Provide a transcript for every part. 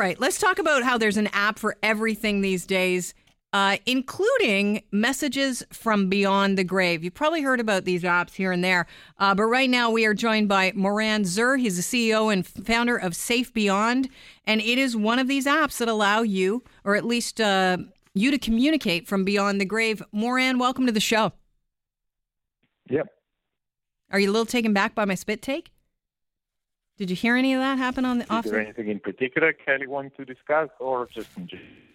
right, let's talk about how there's an app for everything these days, uh, including messages from beyond the grave. You've probably heard about these apps here and there, uh, but right now we are joined by Moran Zur. He's the CEO and founder of Safe Beyond, and it is one of these apps that allow you, or at least uh, you, to communicate from beyond the grave. Moran, welcome to the show. Yep. Are you a little taken back by my spit take? Did you hear any of that happen on the Is off? there anything in particular Kelly wants to discuss, or just in?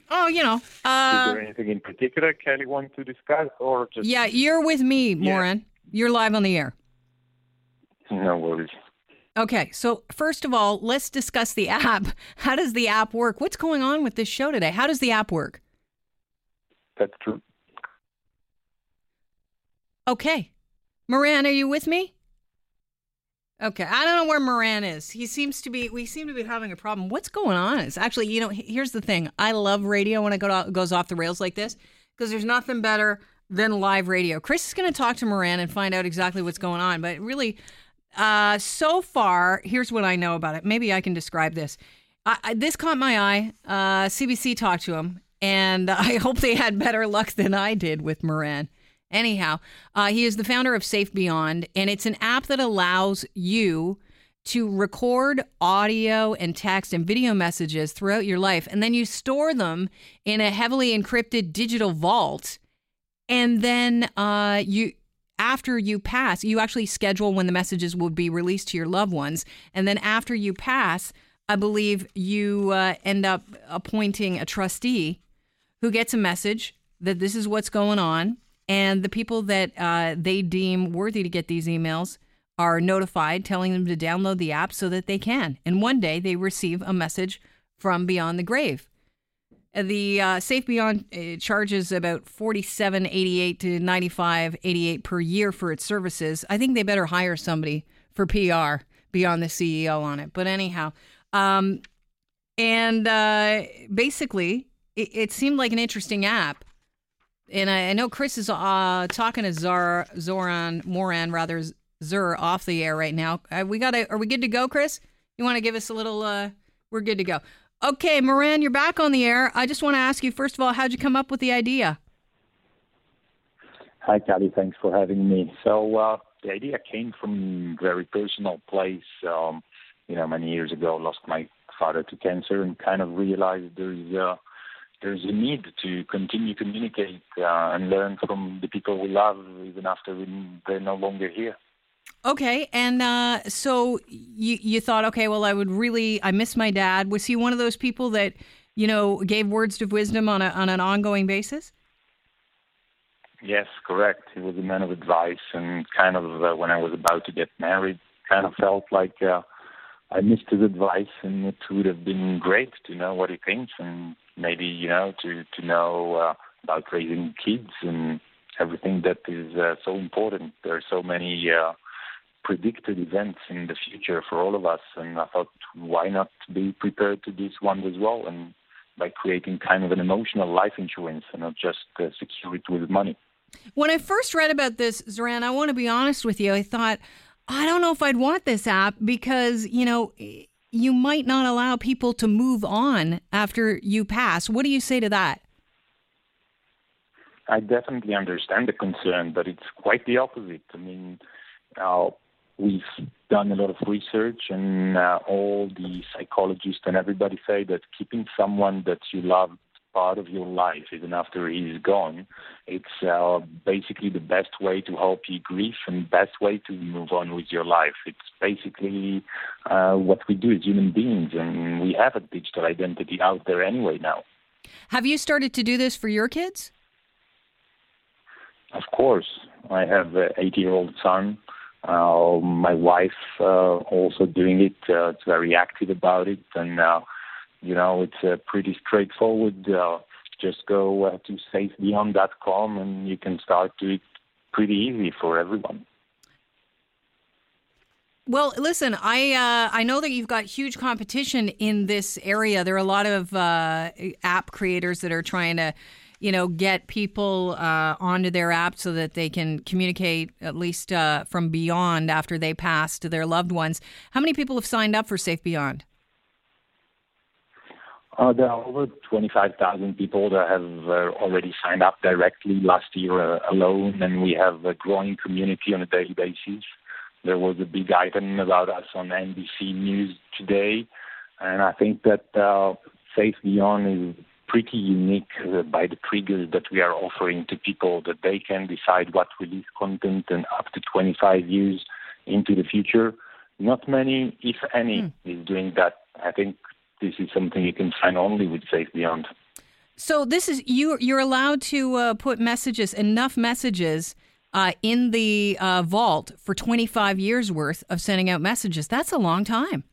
Oh, you know. Is Uh, there anything in particular Kelly wants to discuss, or just yeah, you're with me, Moran. You're live on the air. no worries? Okay, so first of all, let's discuss the app. How does the app work? What's going on with this show today? How does the app work? That's true. Okay. Moran, are you with me? Okay, I don't know where Moran is. He seems to be. We seem to be having a problem. What's going on? It's actually, you know, here's the thing. I love radio when it go goes off the rails like this because there's nothing better than live radio. Chris is going to talk to Moran and find out exactly what's going on. But really, uh, so far, here's what I know about it. Maybe I can describe this. I, I, this caught my eye. Uh, CBC talked to him, and I hope they had better luck than I did with Moran. Anyhow, uh, he is the founder of Safe Beyond, and it's an app that allows you to record audio and text and video messages throughout your life, and then you store them in a heavily encrypted digital vault. And then uh, you, after you pass, you actually schedule when the messages will be released to your loved ones, and then after you pass, I believe you uh, end up appointing a trustee who gets a message that this is what's going on. And the people that uh, they deem worthy to get these emails are notified, telling them to download the app so that they can. And one day they receive a message from Beyond the Grave. Uh, The uh, Safe Beyond uh, charges about forty-seven eighty-eight to ninety-five eighty-eight per year for its services. I think they better hire somebody for PR beyond the CEO on it. But anyhow, um, and uh, basically, it, it seemed like an interesting app. And I, I know Chris is uh, talking to Zar, Zoran Moran, rather Zur, off the air right now. Uh, we got. Are we good to go, Chris? You want to give us a little? Uh, we're good to go. Okay, Moran, you're back on the air. I just want to ask you first of all, how'd you come up with the idea? Hi, Kelly. Thanks for having me. So uh, the idea came from a very personal place. Um, you know, many years ago, lost my father to cancer, and kind of realized there's uh, there's a need to continue to communicate uh, and learn from the people we love, even after we, they're no longer here. Okay, and uh, so you you thought, okay, well, I would really, I miss my dad. Was he one of those people that you know gave words of wisdom on a on an ongoing basis? Yes, correct. He was a man of advice, and kind of uh, when I was about to get married, kind of felt like uh, I missed his advice, and it would have been great to know what he thinks, and maybe you know to to know uh, about raising kids and everything that is uh, so important. There are so many uh, predicted events in the future for all of us, and I thought, why not be prepared to this one as well, and by creating kind of an emotional life insurance and not just uh, secure it with money. When I first read about this, Zoran, I want to be honest with you. I thought, I don't know if I'd want this app because, you know, you might not allow people to move on after you pass. What do you say to that? I definitely understand the concern, but it's quite the opposite. I mean, uh, we've done a lot of research, and uh, all the psychologists and everybody say that keeping someone that you love part of your life, even after he's gone, it's uh, basically the best way to help you grieve and best way to move on with your life. It's basically uh, what we do as human beings, and we have a digital identity out there anyway now. Have you started to do this for your kids? Of course, I have an eight-year-old son. Uh, my wife uh, also doing it. Uh, it's very active about it, and uh, you know it's uh, pretty straightforward. Uh, just go uh, to safebeyond.com, and you can start to it pretty easy for everyone. Well, listen, I uh, I know that you've got huge competition in this area. There are a lot of uh, app creators that are trying to, you know, get people uh, onto their app so that they can communicate at least uh, from beyond after they pass to their loved ones. How many people have signed up for Safe Beyond? Uh, there are over 25,000 people that have uh, already signed up directly last year uh, alone, and we have a growing community on a daily basis. There was a big item about us on NBC News today, and I think that uh, Safe Beyond is pretty unique by the triggers that we are offering to people that they can decide what release content and up to 25 years into the future. Not many, if any, mm. is doing that. I think this is something you can find only with Safe Beyond. So this is you. You're allowed to uh, put messages, enough messages, uh, in the uh, vault for 25 years worth of sending out messages. That's a long time.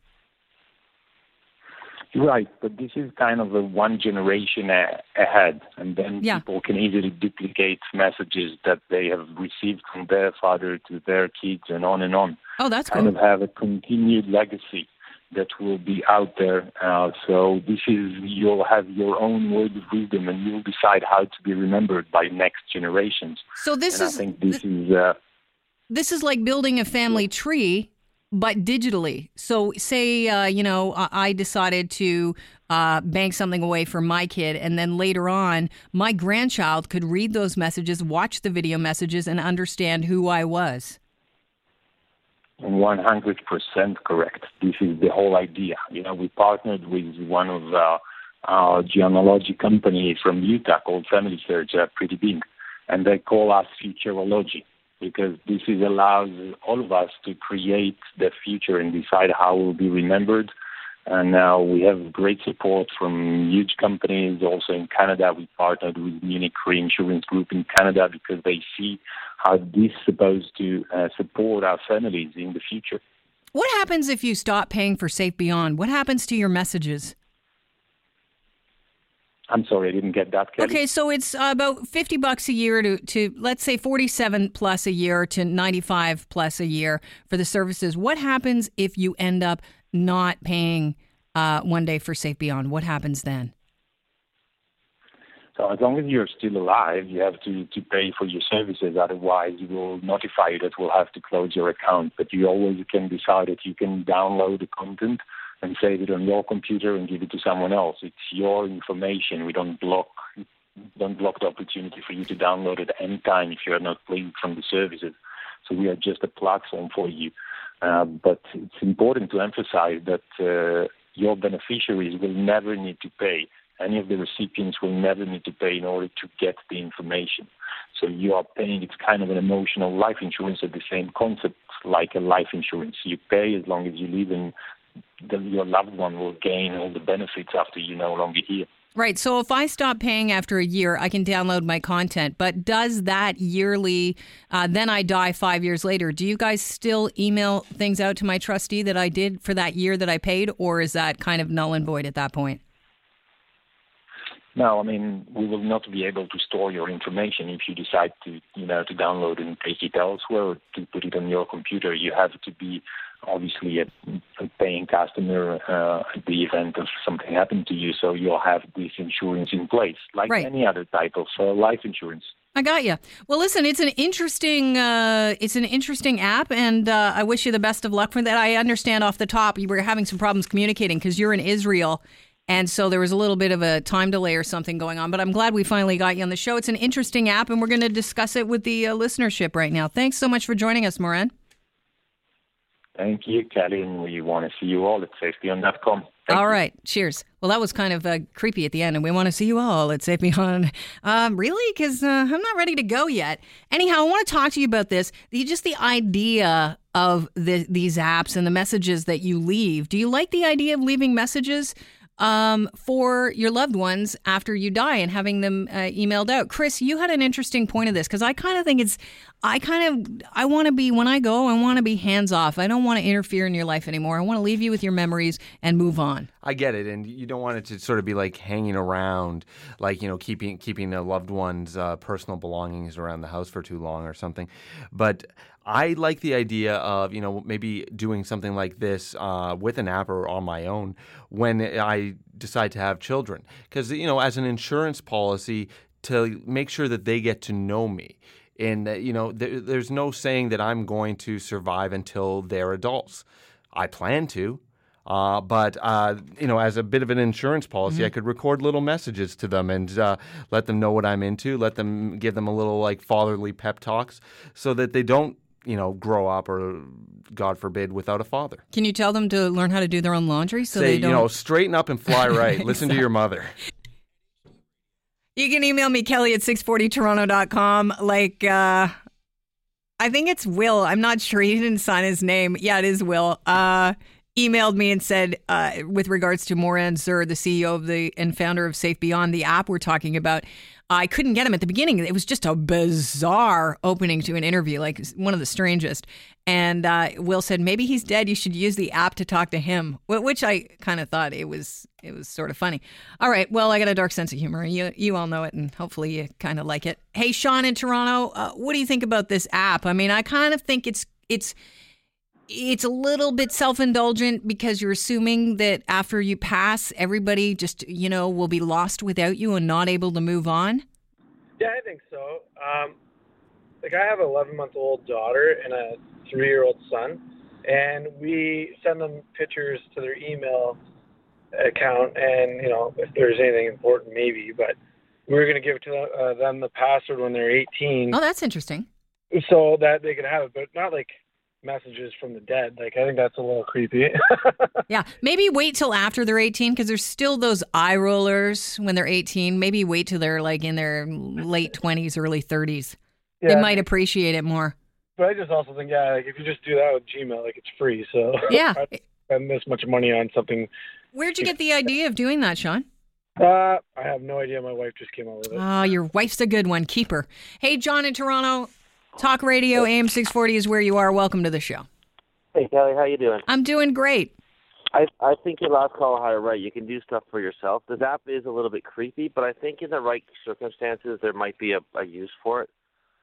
Right, but this is kind of a one generation a- ahead, and then yeah. people can easily duplicate messages that they have received from their father to their kids, and on and on. Oh, that's kind cool. of have a continued legacy that will be out there. Uh, so this is you'll have your own word of wisdom, and you'll decide how to be remembered by next generations. So this and is. I think this th- is. Uh, this is like building a family tree, but digitally. So, say uh, you know I decided to uh, bank something away for my kid, and then later on, my grandchild could read those messages, watch the video messages, and understand who I was. 100% correct. This is the whole idea. You know, we partnered with one of uh, our genealogy companies from Utah called Family Search, uh, Pretty Big, and they call us Futurology because this is allows all of us to create the future and decide how we'll be remembered and now we have great support from huge companies. Also in Canada, we partnered with Munich Reinsurance Group in Canada because they see how this is supposed to uh, support our families in the future. What happens if you stop paying for Safe Beyond? What happens to your messages? I'm sorry, I didn't get that. Kelly. Okay, so it's about fifty bucks a year to, to let's say forty-seven plus a year to ninety-five plus a year for the services. What happens if you end up not paying uh, one day for Safe Beyond? What happens then? So as long as you're still alive, you have to, to pay for your services. Otherwise, you will notify you that we'll have to close your account. But you always can decide that you can download the content and save it on your computer and give it to someone else. It's your information. We don't block don't block the opportunity for you to download it any time if you are not pleased from the services. So we are just a platform for you. Uh, but it's important to emphasize that uh, your beneficiaries will never need to pay. Any of the recipients will never need to pay in order to get the information. So you are paying, it's kind of an emotional life insurance at the same concept like a life insurance. You pay as long as you live and your loved one will gain all the benefits after you're no longer here. Right. So if I stop paying after a year, I can download my content. But does that yearly, uh, then I die five years later, do you guys still email things out to my trustee that I did for that year that I paid? Or is that kind of null and void at that point? No, I mean we will not be able to store your information if you decide to, you know, to download and take it elsewhere or to put it on your computer. You have to be obviously a, a paying customer uh, at the event of something happened to you, so you'll have this insurance in place, like right. any other type of uh, life insurance. I got you. Well, listen, it's an interesting, uh, it's an interesting app, and uh, I wish you the best of luck for that. I understand off the top you were having some problems communicating because you're in Israel and so there was a little bit of a time delay or something going on, but I'm glad we finally got you on the show. It's an interesting app, and we're going to discuss it with the uh, listenership right now. Thanks so much for joining us, Moran. Thank you, Kelly, and we want to see you all at safebeyond.com. Thank all you. right, cheers. Well, that was kind of uh, creepy at the end, and we want to see you all at Safe Beyond. Um, really? Because uh, I'm not ready to go yet. Anyhow, I want to talk to you about this. The, just the idea of the, these apps and the messages that you leave. Do you like the idea of leaving messages? Um, for your loved ones after you die and having them uh, emailed out. Chris, you had an interesting point of this because I kind of think it's, I kind of, I want to be, when I go, I want to be hands off. I don't want to interfere in your life anymore. I want to leave you with your memories and move on. I get it. And you don't want it to sort of be like hanging around, like, you know, keeping, keeping a loved one's uh, personal belongings around the house for too long or something. But I like the idea of you know maybe doing something like this uh, with an app or on my own when I decide to have children because you know as an insurance policy to make sure that they get to know me and you know th- there's no saying that I'm going to survive until they're adults. I plan to. Uh, but uh, you know, as a bit of an insurance policy, Mm-hmm. I could record little messages to them and uh, let them know what I'm into. Let them give them a little like fatherly pep talks, so that they don't, you know, grow up or, God forbid, without a father. Can you tell them to learn how to do their own laundry so Say, they don't? you know, straighten up and fly right. Listen to your mother. You can email me, Kelly at 640toronto.com. Like, uh, I think it's Will. I'm not sure. He didn't sign his name. Yeah, it is Will. Uh, emailed me and said, uh, with regards to Moran Zur, the CEO of the and founder of Safe Beyond, the app we're talking about, I couldn't get him at the beginning. It was just a bizarre opening to an interview, like one of the strangest. And uh, Will said, maybe he's dead. You should use the app to talk to him, which I kind of thought it was it was sort of funny. All right, well, I got a dark sense of humor. You you all know it, and hopefully you kind of like it. Hey, Sean in Toronto, uh, what do you think about this app? I mean, I kind of think it's it's it's a little bit self-indulgent because you're assuming that after you pass everybody just you know will be lost without you and not able to move on Yeah, I think so. Um, like I have an 11 month old daughter and a three year old son, and we send them pictures to their email account, and you know if there's anything important, maybe. But we're gonna give to uh, them the password when they're 18, oh that's interesting so that they can have it, but not like messages from the dead. Like I think that's a little creepy. yeah maybe wait till after they're 18 because there's still those eye rollers when they're 18 maybe wait till they're like in their late 20s early 30s Yeah. they might appreciate it more but I just also think yeah, like if you just do that with Gmail, like it's free. So yeah spend this much money on something. where'd you get the idea of doing that sean Uh, I have no idea. My wife just came out with it. Oh, your wife's a good one. Keep her. Hey, John in Toronto. Talk Radio AM 640 is where you are. Welcome to the show. Hey Kelly, how you doing? I'm doing great. I I think your last call had it right. You can do stuff for yourself. This app is a little bit creepy, but I think in the right circumstances there might be a, a use for it.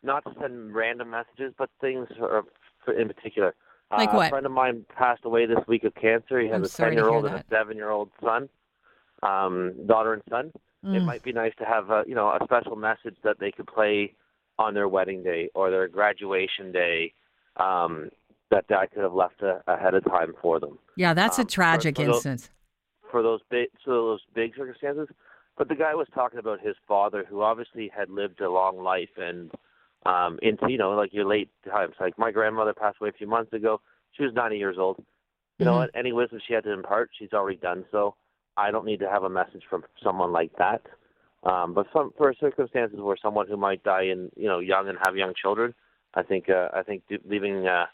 Not to send random messages, but things are, for, in particular. Like uh, what? A friend of mine passed away this week of cancer. He has I'm a ten year old and a seven year old son, um, daughter and son. It Mm. might be nice to have a you know a special message that they could play on their wedding day or their graduation day. Um, that I could have left a, ahead of time for them Yeah, that's a Um, for- tragic for those- instance. for those big so those big circumstances. But the guy was talking about his father, who obviously had lived a long life and um into you know like your late times. Like my grandmother passed away a few months ago. She was 90 years old. You know Mhm. what? Any wisdom she had to impart, she's already done so. I don't need to have a message from someone like that. Um, but some, for circumstances where someone who might die in you know young and have young children, I think uh, I think leaving uh,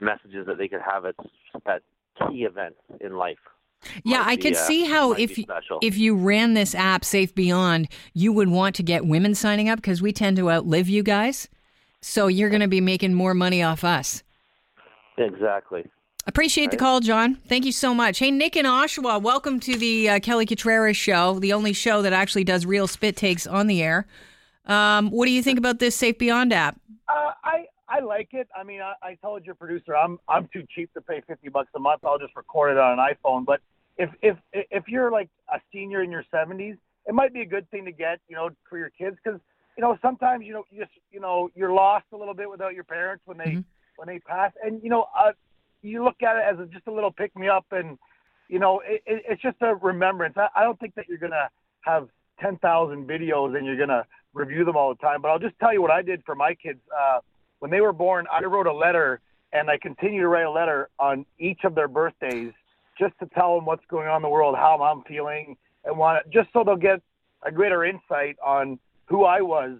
messages that they could have at at key events in life. Yeah, I be, could uh, see how if you, if you ran this app Safe Beyond, you would want to get women signing up because we tend to outlive you guys. So you're going to be making more money off us. Exactly. Appreciate the call, John. Thank you so much. Hey, Nick in Oshawa, welcome to the uh, Kelly Cutrara show, the only show that actually does real spit takes on the air. Um, what do you think about this Safe Beyond app? Uh, I I like it. I mean, I, I told your producer I'm I'm too cheap to pay fifty bucks a month. I'll just record it on an iPhone. But if if if you're like a senior in your seventies, it might be a good thing to get, you know, for your kids because you know sometimes you know you just you know you're lost a little bit without your parents when they Mhm. when they pass, and you know uh, you look at it as a, just a little pick me up, and you know it, it, it's just a remembrance. I, I don't think that you're gonna have ten thousand videos and you're gonna review them all the time. But I'll just tell you what I did for my kids. Uh, when they were born, I wrote a letter, and I continue to write a letter on each of their birthdays, just to tell them what's going on in the world, how I'm feeling, and want just so they'll get a greater insight on who I was,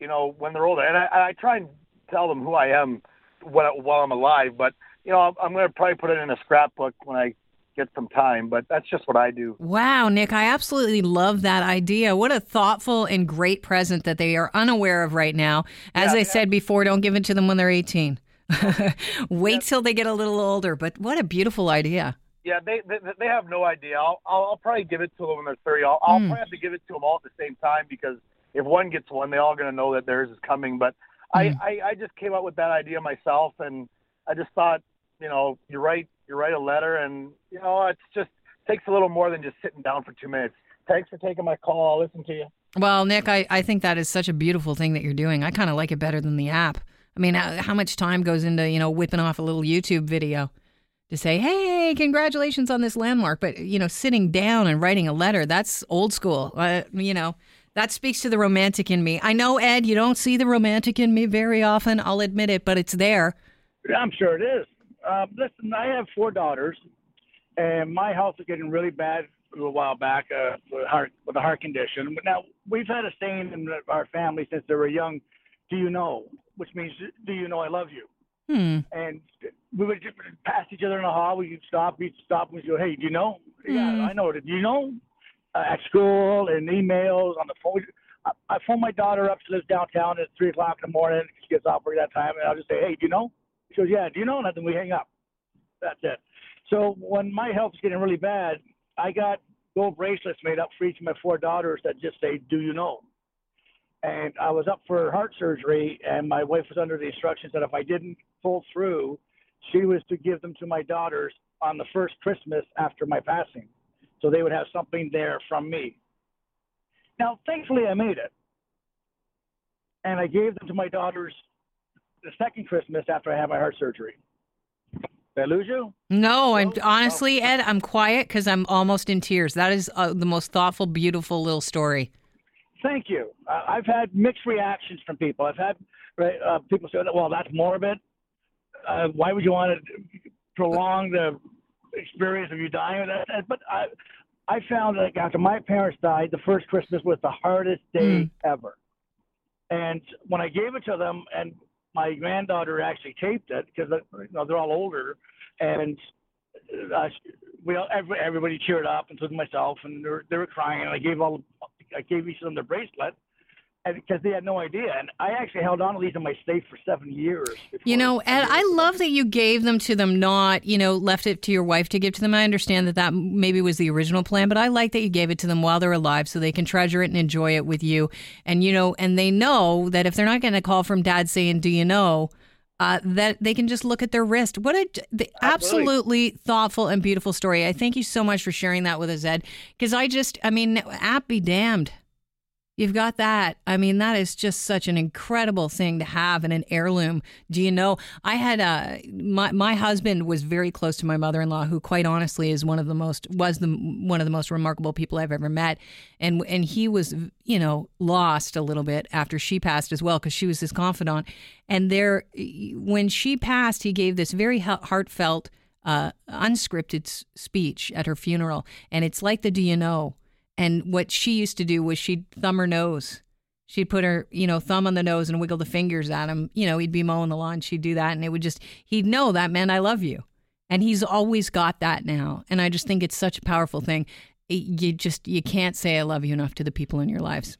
you know, when they're older. And I, I try and tell them who I am while I'm alive. But you know, I'm, going to probably put it in a scrapbook when I get some time. But that's just what I do. Wow, Nick, I absolutely love that idea. What a thoughtful and great present that they are unaware of right now. As Yeah, I yeah. said before, don't give it to them when they're 18. Wait till they get a little older, but what a beautiful idea. Yeah, they they, they have no idea. I'll, I'll I'll probably give it to them when they're thirty. I'll, I'll Mm. probably have to give it to them all at the same time because if one gets one, they're all going to know that theirs is coming. But Mm. I, I I just came up with that idea myself, and I just thought, you know, you write you write a letter, and you know, it's just takes a little more than just sitting down for two minutes. Thanks for taking my call. I'll listen to you. Well, Nick, I, I think that is such a beautiful thing that you're doing. I kind of like it better than the app. I mean, how, how much time goes into, you know, whipping off a little YouTube video? to say, "Hey, congratulations on this landmark." But you know, sitting down and writing a letter, that's old school. Uh, you know, that speaks to the romantic in me. I know, Ed, you don't see the romantic in me very often. I'll admit it, but it's there. I'm sure it is. Uh, listen, I have four daughters, and my health is getting really bad a little while back uh, with, heart, with a heart condition. But now we've had a saying in our family since they were young. Do you know? Which means, do you know I love you? Hmm. And we would just pass each other in the hall. We'd stop. We'd stop. We'd go, "Hey, do you know? Yeah, Hmm. I know it. Do you know?" Uh, at school and emails on the phone. I, I phone my daughter up. She lives downtown at three o'clock in the morning. She gets off work at that time, and I'll just say, "Hey, do you know?" She goes, "Yeah." Do you know? Then we hang up. That's it. So when my health is getting really bad, I got gold bracelets made up for each of my four daughters that just say, "Do you know?" And I was up for heart surgery, and my wife was under the instructions that if I didn't pull through, she was to give them to my daughters on the first Christmas after my passing, so they would have something there from me. Now, thankfully, I made it, and I gave them to my daughters the second Christmas after I had my heart surgery. Did I lose you? No, I'm Oh, honestly, Ed, I'm quiet because I'm almost in tears. That is uh, the most thoughtful, beautiful little story. Thank you. Uh, I've had mixed reactions from people. I've had uh, people say, "Well, that's morbid. Uh, why would you want to prolong the experience of you dying?" But I, I found that after my parents died, the first Christmas was the hardest day ever. And when I gave it to them, and my granddaughter actually taped it because you know they're all older, and uh, we all, every, everybody cheered up, including myself, and they were, they were crying. And I gave all, I gave each of them their bracelet, because they had no idea. And I actually held on to these in my safe for seven years. You know, Ed, I love that you gave them to them, not, you know, left it to your wife to give to them. I understand that that maybe was the original plan, but I like that you gave it to them while they're alive so they can treasure it and enjoy it with you. And, you know, and they know that if they're not getting a call from dad saying, Do you know? Uh, that they can just look at their wrist. What a the, absolutely thoughtful and beautiful story. I thank you so much for sharing that with us, Ed. Because I just, I mean, app be damned. You've got that. I mean, that is just such an incredible thing to have in an heirloom. Do you know? I had a my my husband was very close to my mother in law, who quite honestly is one of the most was the one of the most remarkable people I've ever met, and and he was you know lost a little bit after she passed as well because she was his confidant, and there when she passed, he gave this very heartfelt, uh, unscripted speech at her funeral, and it's like the Do you know. And what she used to do was she'd thumb her nose. She'd put her, you know, thumb on the nose and wiggle the fingers at him. You know, he'd be mowing the lawn. She'd do that. And it would just, he'd know that meant I love you. And he's always got that now. And I just think it's such a powerful thing. It- you just, you can't say I love you enough to the people in your lives.